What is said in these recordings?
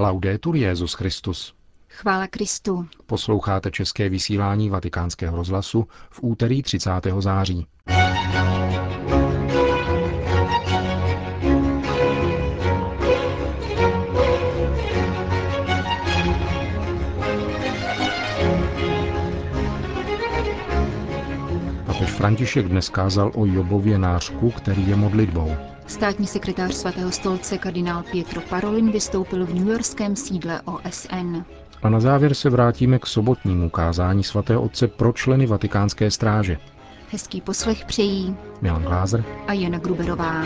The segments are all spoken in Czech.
Laudetur Jezus Christus. Chvála Kristu. Posloucháte české vysílání Vatikánského rozhlasu v úterý 30. září. Papež František dnes kázal o Jobově nářku, který je modlitbou. Státní sekretář svatého stolce kardinál Pietro Parolin vystoupil v newyorském sídle OSN. A na závěr se vrátíme k sobotnímu kázání svatého otce pro členy vatikánské stráže. Hezký poslech přejí Milan Glázer a Jana Gruberová.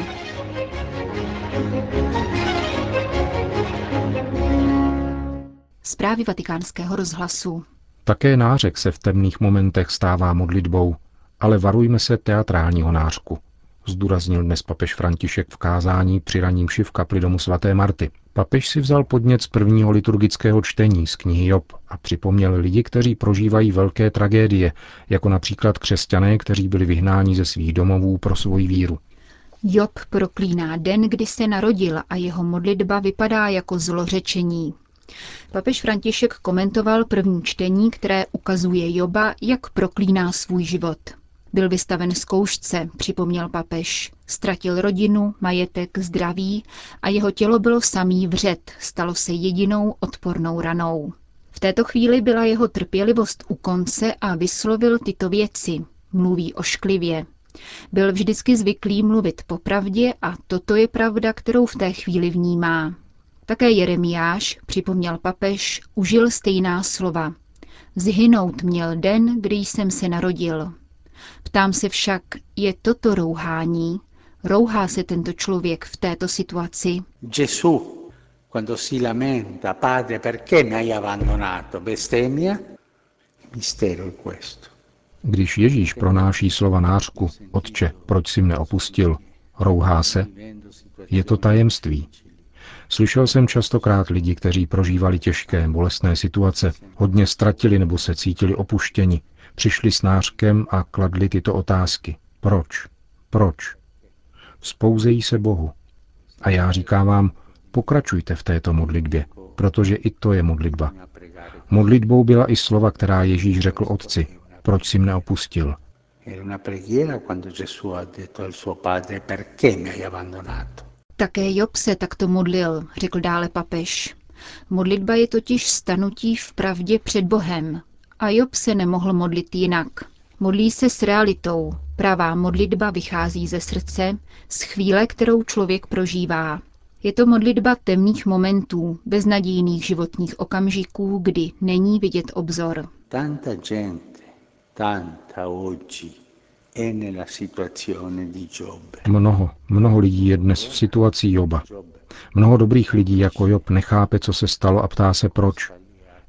Zprávy vatikánského rozhlasu. Také nářek se v temných momentech stává modlitbou, ale varujme se teatrálního nářku, zdůraznil dnes papež František v kázání při raním v kapli domu svaté Marty. Papež si vzal podnět z prvního liturgického čtení z knihy Job a připomněl lidi, kteří prožívají velké tragédie, jako například křesťané, kteří byli vyhnáni ze svých domovů pro svoji víru. Job proklíná den, kdy se narodil a jeho modlitba vypadá jako zlořečení. Papež František komentoval první čtení, které ukazuje Joba, jak proklíná svůj život. Byl vystaven zkoušce, připomněl papež. Ztratil rodinu, majetek, zdraví a jeho tělo bylo samý vřet, stalo se jedinou odpornou ranou. V této chvíli byla jeho trpělivost u konce a vyslovil tyto věci. Mluví ošklivě. Byl vždycky zvyklý mluvit popravdě a toto je pravda, kterou v té chvíli vnímá. Také Jeremiáš, připomněl papež, užil stejná slova. Zhynout měl den, kdy jsem se narodil. Ptám se však, je toto rouhání? Rouhá se tento člověk v této situaci? Gesù, quando si lamenta, padre, perché mi hai abbandonato? Bestemmia? Mistero è questo. Když Ježíš pronáší slova nářku, Otče, proč si mne opustil, rouhá se, je to tajemství. Slyšel jsem častokrát lidi, kteří prožívali těžké, bolestné situace, hodně ztratili nebo se cítili opuštěni, přišli s nářkem a kladli tyto otázky. Proč? Proč? Vzpouzejí se Bohu. A já říkám vám, pokračujte v této modlitbě, protože i to je modlitba. Modlitbou byla i slova, která Ježíš řekl otci. Proč si mne opustil? Také Job se takto modlil, řekl dále papež. Modlitba je totiž stanutí v pravdě před Bohem. A Job se nemohl modlit jinak. Modlí se s realitou. Pravá modlitba vychází ze srdce, z chvíle, kterou člověk prožívá. Je to modlitba temných momentů, beznadějných životních okamžiků, kdy není vidět obzor. Tanta gente, tanta oggi è nella situazione di Job. Mnoho, mnoho lidí je dnes v situaci Joba. Mnoho dobrých lidí jako Job nechápe, co se stalo a ptá se proč.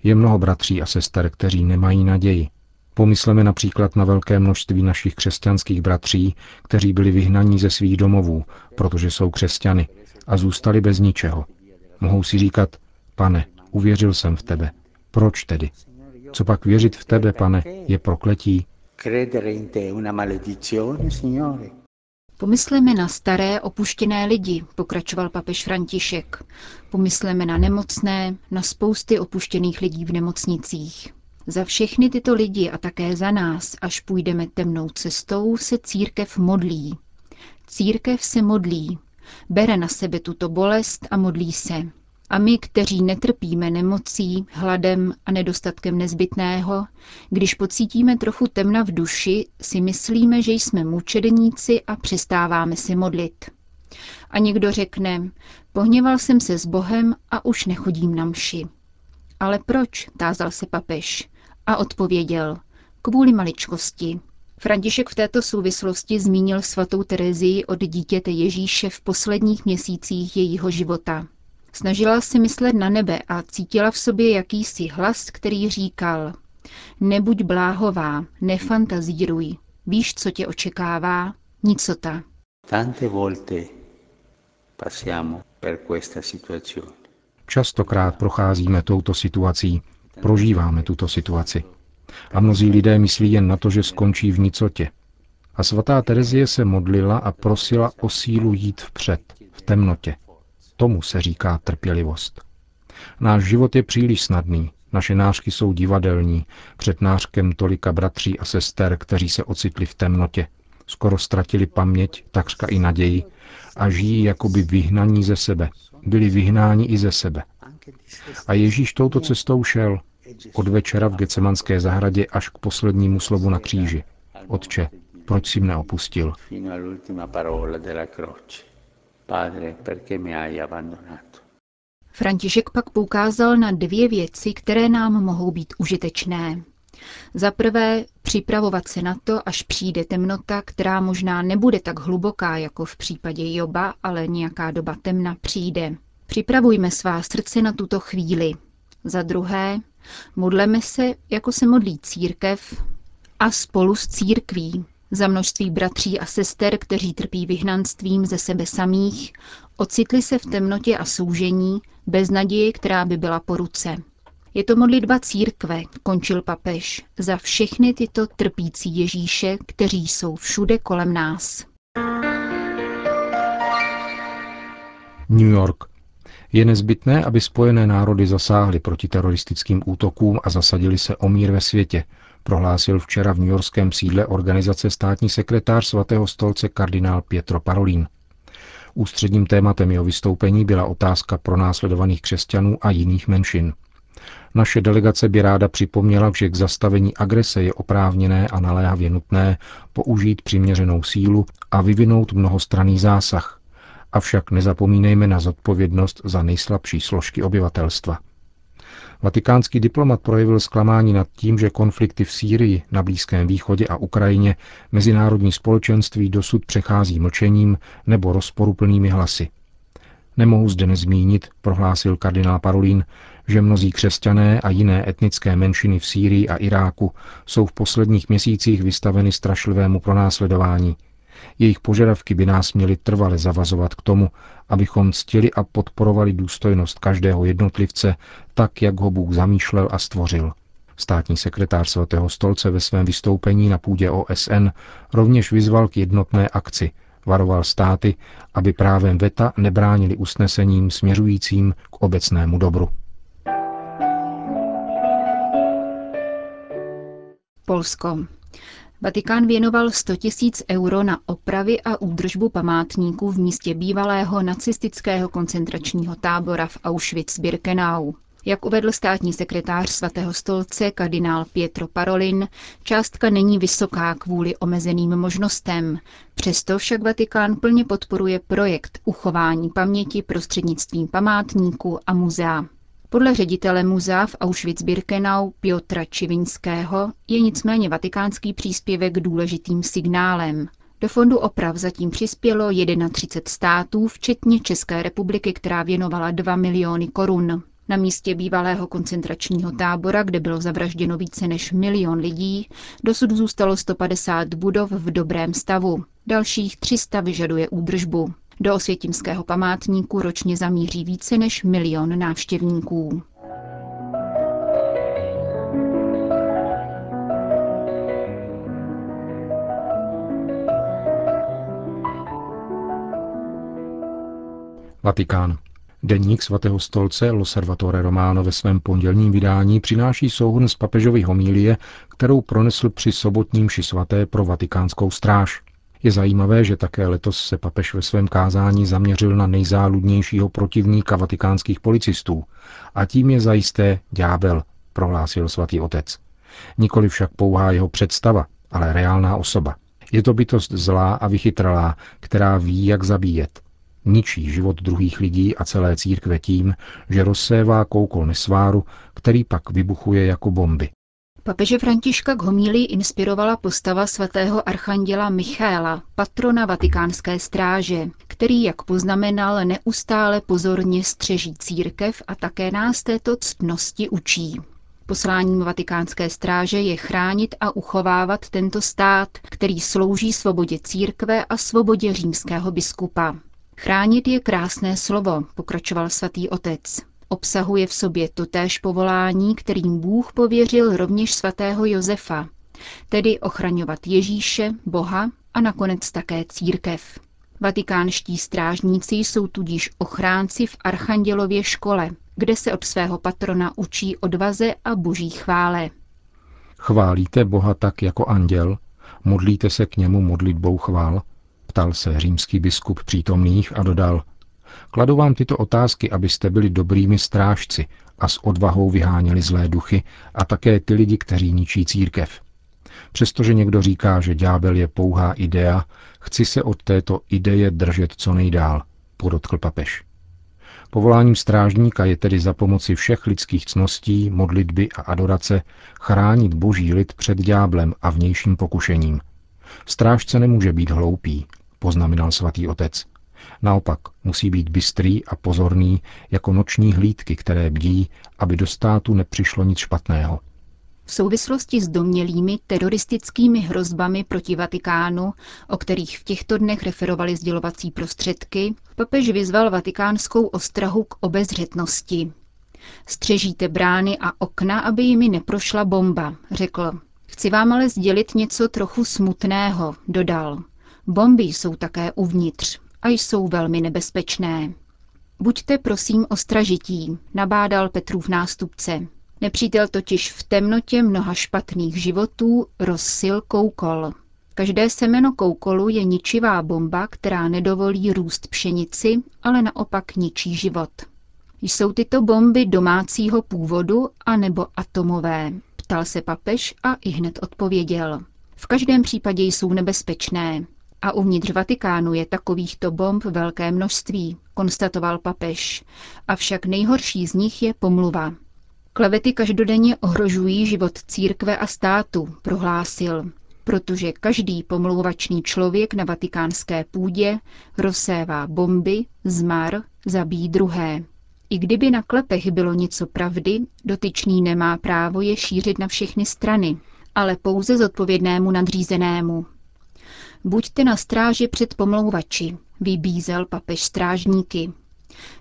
Je mnoho bratří a sester, kteří nemají naději. Pomysleme například na velké množství našich křesťanských bratří, kteří byli vyhnaní ze svých domovů, protože jsou křesťany a zůstali bez ničeho. Mohou si říkat, pane, uvěřil jsem v tebe. Proč tedy? Co pak věřit v tebe, pane, je prokletí? Credere in te una maledizione, Signore. Pomysleme na staré opuštěné lidi, pokračoval papež František. Pomysleme na nemocné, na spousty opuštěných lidí v nemocnicích. Za všechny tyto lidi a také za nás, až půjdeme temnou cestou, se církev modlí. Církev se modlí, bere na sebe tuto bolest a modlí se. A my, kteří netrpíme nemocí, hladem a nedostatkem nezbytného, když pocítíme trochu temna v duši, si myslíme, že jsme mučedníci a přestáváme si modlit. A někdo řekne, pohněval jsem se s Bohem a už nechodím na mši. Ale proč, tázal se papež. A odpověděl, kvůli maličkosti. František v této souvislosti zmínil svatou Terezii od dítěte Ježíše v posledních měsících jejího života. Snažila se myslet na nebe a cítila v sobě jakýsi hlas, který říkal Nebuď bláhová, nefantazíruj, víš, co tě očekává, nicota. Tante volte passiamo per questa situazione. Častokrát procházíme touto situací, prožíváme tuto situaci. A mnozí lidé myslí jen na to, že skončí v nicotě. A svatá Terezie se modlila a prosila o sílu jít vpřed, v temnotě. Tomu se říká trpělivost. Náš život je příliš snadný, naše nářky jsou divadelní, před nářkem tolika bratří a sester, kteří se ocitli v temnotě, skoro ztratili paměť, takřka i naději a žijí jakoby vyhnaní ze sebe. Byli vyhnáni i ze sebe. A Ježíš touto cestou šel, od večera v Gecemanské zahradě až k poslednímu slovu na kříži. Otče, proč jsi mne opustil? František pak poukázal na dvě věci, které nám mohou být užitečné. Za prvé, připravovat se na to, až přijde temnota, která možná nebude tak hluboká jako v případě Joba, ale nějaká doba temna přijde. Připravujme svá srdce na tuto chvíli. Za druhé, modleme se, jako se modlí církev a spolu s církví. Za množství bratří a sester, kteří trpí vyhnanstvím ze sebe samých, ocitli se v temnotě a soužení, bez naděje, která by byla po ruce. Je to modlitba církve, končil papež, za všechny tyto trpící Ježíše, kteří jsou všude kolem nás. New York. Je nezbytné, aby spojené národy zasáhly proti teroristickým útokům a zasadili se o mír ve světě, prohlásil včera v newyorském sídle organizace státní sekretář svatého stolce kardinál Pietro Parolin. Ústředním tématem jeho vystoupení byla otázka pronásledovaných křesťanů a jiných menšin. Naše delegace by ráda připomněla, že k zastavení agrese je oprávněné a naléhavě nutné použít přiměřenou sílu a vyvinout mnohostranný zásah. Avšak nezapomínejme na zodpovědnost za nejslabší složky obyvatelstva. Vatikánský diplomat projevil zklamání nad tím, že konflikty v Sýrii, na Blízkém východě a Ukrajině mezinárodní společenství dosud přechází mlčením nebo rozporuplnými hlasy. Nemohu zde nezmínit, prohlásil kardinál Parolín, že mnozí křesťané a jiné etnické menšiny v Sýrii a Iráku jsou v posledních měsících vystaveny strašlivému pronásledování. Jejich požadavky by nás měly trvale zavazovat k tomu, abychom ctili a podporovali důstojnost každého jednotlivce tak, jak ho Bůh zamýšlel a stvořil. Státní sekretář svatého stolce ve svém vystoupení na půdě OSN rovněž vyzval k jednotné akci, varoval státy, aby právem VETA nebránili usnesením směřujícím k obecnému dobru. Polsko. Vatikán věnoval 100 tisíc euro na opravy a údržbu památníků v místě bývalého nacistického koncentračního tábora v Auschwitz-Birkenau. Jak uvedl státní sekretář svatého stolce kardinál Pietro Parolin, částka není vysoká kvůli omezeným možnostem. Přesto však Vatikán plně podporuje projekt uchování paměti prostřednictvím památníků a muzea. Podle ředitele muzea v Auschwitz-Birkenau Piotra Čivinského je nicméně vatikánský příspěvek důležitým signálem. Do fondu oprav zatím přispělo 31 států, včetně České republiky, která věnovala 2 miliony korun. Na místě bývalého koncentračního tábora, kde bylo zavražděno více než milion lidí, dosud zůstalo 150 budov v dobrém stavu. Dalších 300 vyžaduje údržbu. Do osvětimského památníku ročně zamíří více než milion návštěvníků. Vatikán. Deník svatého stolce Loservatore Romano ve svém pondělním vydání přináší souhrn z papežovy homílie, kterou pronesl při sobotním ši svaté pro vatikánskou stráž. Je zajímavé, že také letos se papež ve svém kázání zaměřil na nejzáludnějšího protivníka vatikánských policistů a tím je zajisté ďábel, prohlásil svatý otec. Nikoli však pouhá jeho představa, ale reálná osoba. Je to bytost zlá a vychytralá, která ví, jak zabíjet. Ničí život druhých lidí a celé církve tím, že rozsévá koukol nesváru, který pak vybuchuje jako bomby. Papeže Františka k homílii inspirovala postava svatého archanděla Michaela, patrona vatikánské stráže, který, jak poznamenal, neustále pozorně střeží církev a také nás této ctnosti učí. Posláním vatikánské stráže je chránit a uchovávat tento stát, který slouží svobodě církve a svobodě římského biskupa. Chránit je krásné slovo, pokračoval svatý otec obsahuje v sobě totéž povolání, kterým Bůh pověřil rovněž svatého Josefa, tedy ochraňovat Ježíše, Boha a nakonec také církev. Vatikánští strážníci jsou tudíž ochránci v Archandělově škole, kde se od svého patrona učí odvaze a boží chvále. Chválíte Boha tak jako anděl? Modlíte se k němu modlitbou chvál? Ptal se římský biskup přítomných a dodal. Kladu vám tyto otázky, abyste byli dobrými strážci a s odvahou vyháněli zlé duchy a také ty lidi, kteří ničí církev. Přestože někdo říká, že ďábel je pouhá idea, chci se od této ideje držet co nejdál, podotkl papež. Povoláním strážníka je tedy za pomoci všech lidských cností, modlitby a adorace chránit boží lid před ďáblem a vnějším pokušením. Strážce nemůže být hloupý, poznamenal svatý otec. Naopak musí být bystrý a pozorný jako noční hlídky, které bdí, aby do státu nepřišlo nic špatného. V souvislosti s domělými teroristickými hrozbami proti Vatikánu, o kterých v těchto dnech referovaly sdělovací prostředky, papež vyzval vatikánskou ostrahu k obezřetnosti. Střežíte brány a okna, aby jimi neprošla bomba, řekl. Chci vám ale sdělit něco trochu smutného, dodal. Bomby jsou také uvnitř a jsou velmi nebezpečné. Buďte prosím ostražití, nabádal Petrův nástupce. Nepřítel totiž v temnotě mnoha špatných životů rozsil koukol. Každé semeno koukolu je ničivá bomba, která nedovolí růst pšenici, ale naopak ničí život. Jsou tyto bomby domácího původu a nebo atomové? Ptal se papež a i hned odpověděl. V každém případě jsou nebezpečné. A uvnitř Vatikánu je takovýchto bomb velké množství, konstatoval papež. Avšak nejhorší z nich je pomluva. Klevety každodenně ohrožují život církve a státu, prohlásil, protože každý pomlouvačný člověk na vatikánské půdě rozsévá bomby, zmar, zabíjí druhé. I kdyby na klepech bylo něco pravdy, dotyčný nemá právo je šířit na všechny strany, ale pouze zodpovědnému nadřízenému. Buďte na stráži před pomlouvači, vybízel papež strážníky.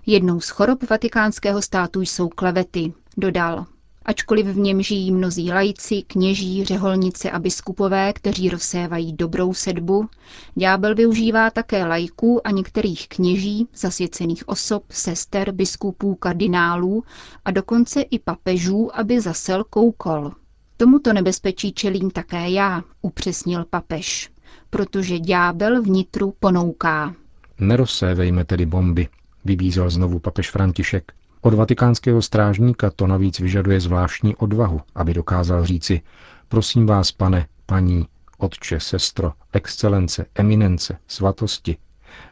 Jednou z chorob vatikánského státu jsou klevety, dodal. Ačkoliv v něm žijí mnozí lajci, kněží, řeholnice a biskupové, kteří rozsévají dobrou sedbu, ďábel využívá také lajků a některých kněží, zasvěcených osob, sester, biskupů, kardinálů a dokonce i papežů, aby zasel koukol. Tomuto nebezpečí čelím také já, upřesnil papež, protože ďábel vnitru ponouká. Nerozsévejme tedy bomby, vybízel znovu papež František. Od vatikánského strážníka to navíc vyžaduje zvláštní odvahu, aby dokázal říci, prosím vás, pane, paní, otče, sestro, excelence, eminence, svatosti,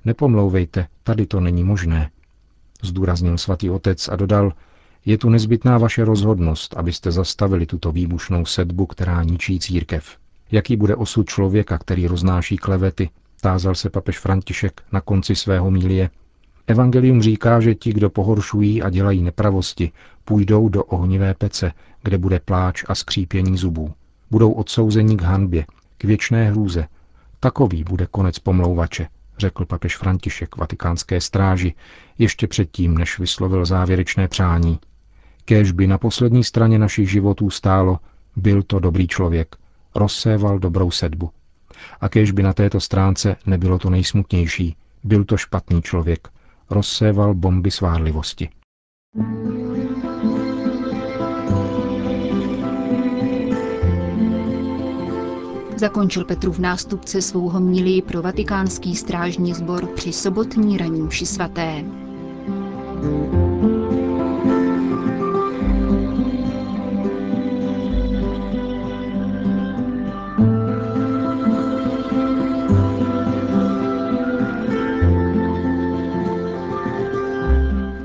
nepomlouvejte, tady to není možné. Zdůraznil svatý otec a dodal, je tu nezbytná vaše rozhodnost, abyste zastavili tuto výbušnou sedbu, která ničí církev. Jaký bude osud člověka, který roznáší klevety, tázal se papež František na konci svého mílie. Evangelium říká, že ti, kdo pohoršují a dělají nepravosti, půjdou do ohnivé pece, kde bude pláč a skřípění zubů. Budou odsouzeni k hanbě, k věčné hrůze. Takový bude konec pomlouvače, řekl papež František vatikánské stráži, ještě předtím, než vyslovil závěrečné přání. Kéž by na poslední straně našich životů stálo, byl to dobrý člověk, rozséval dobrou sedbu. A kéž by na této stránce nebylo to nejsmutnější, byl to špatný člověk, rozséval bomby svárlivosti. Zakončil Petrův nástupce svou homilii pro vatikánský strážní sbor při sobotní raním mši svaté.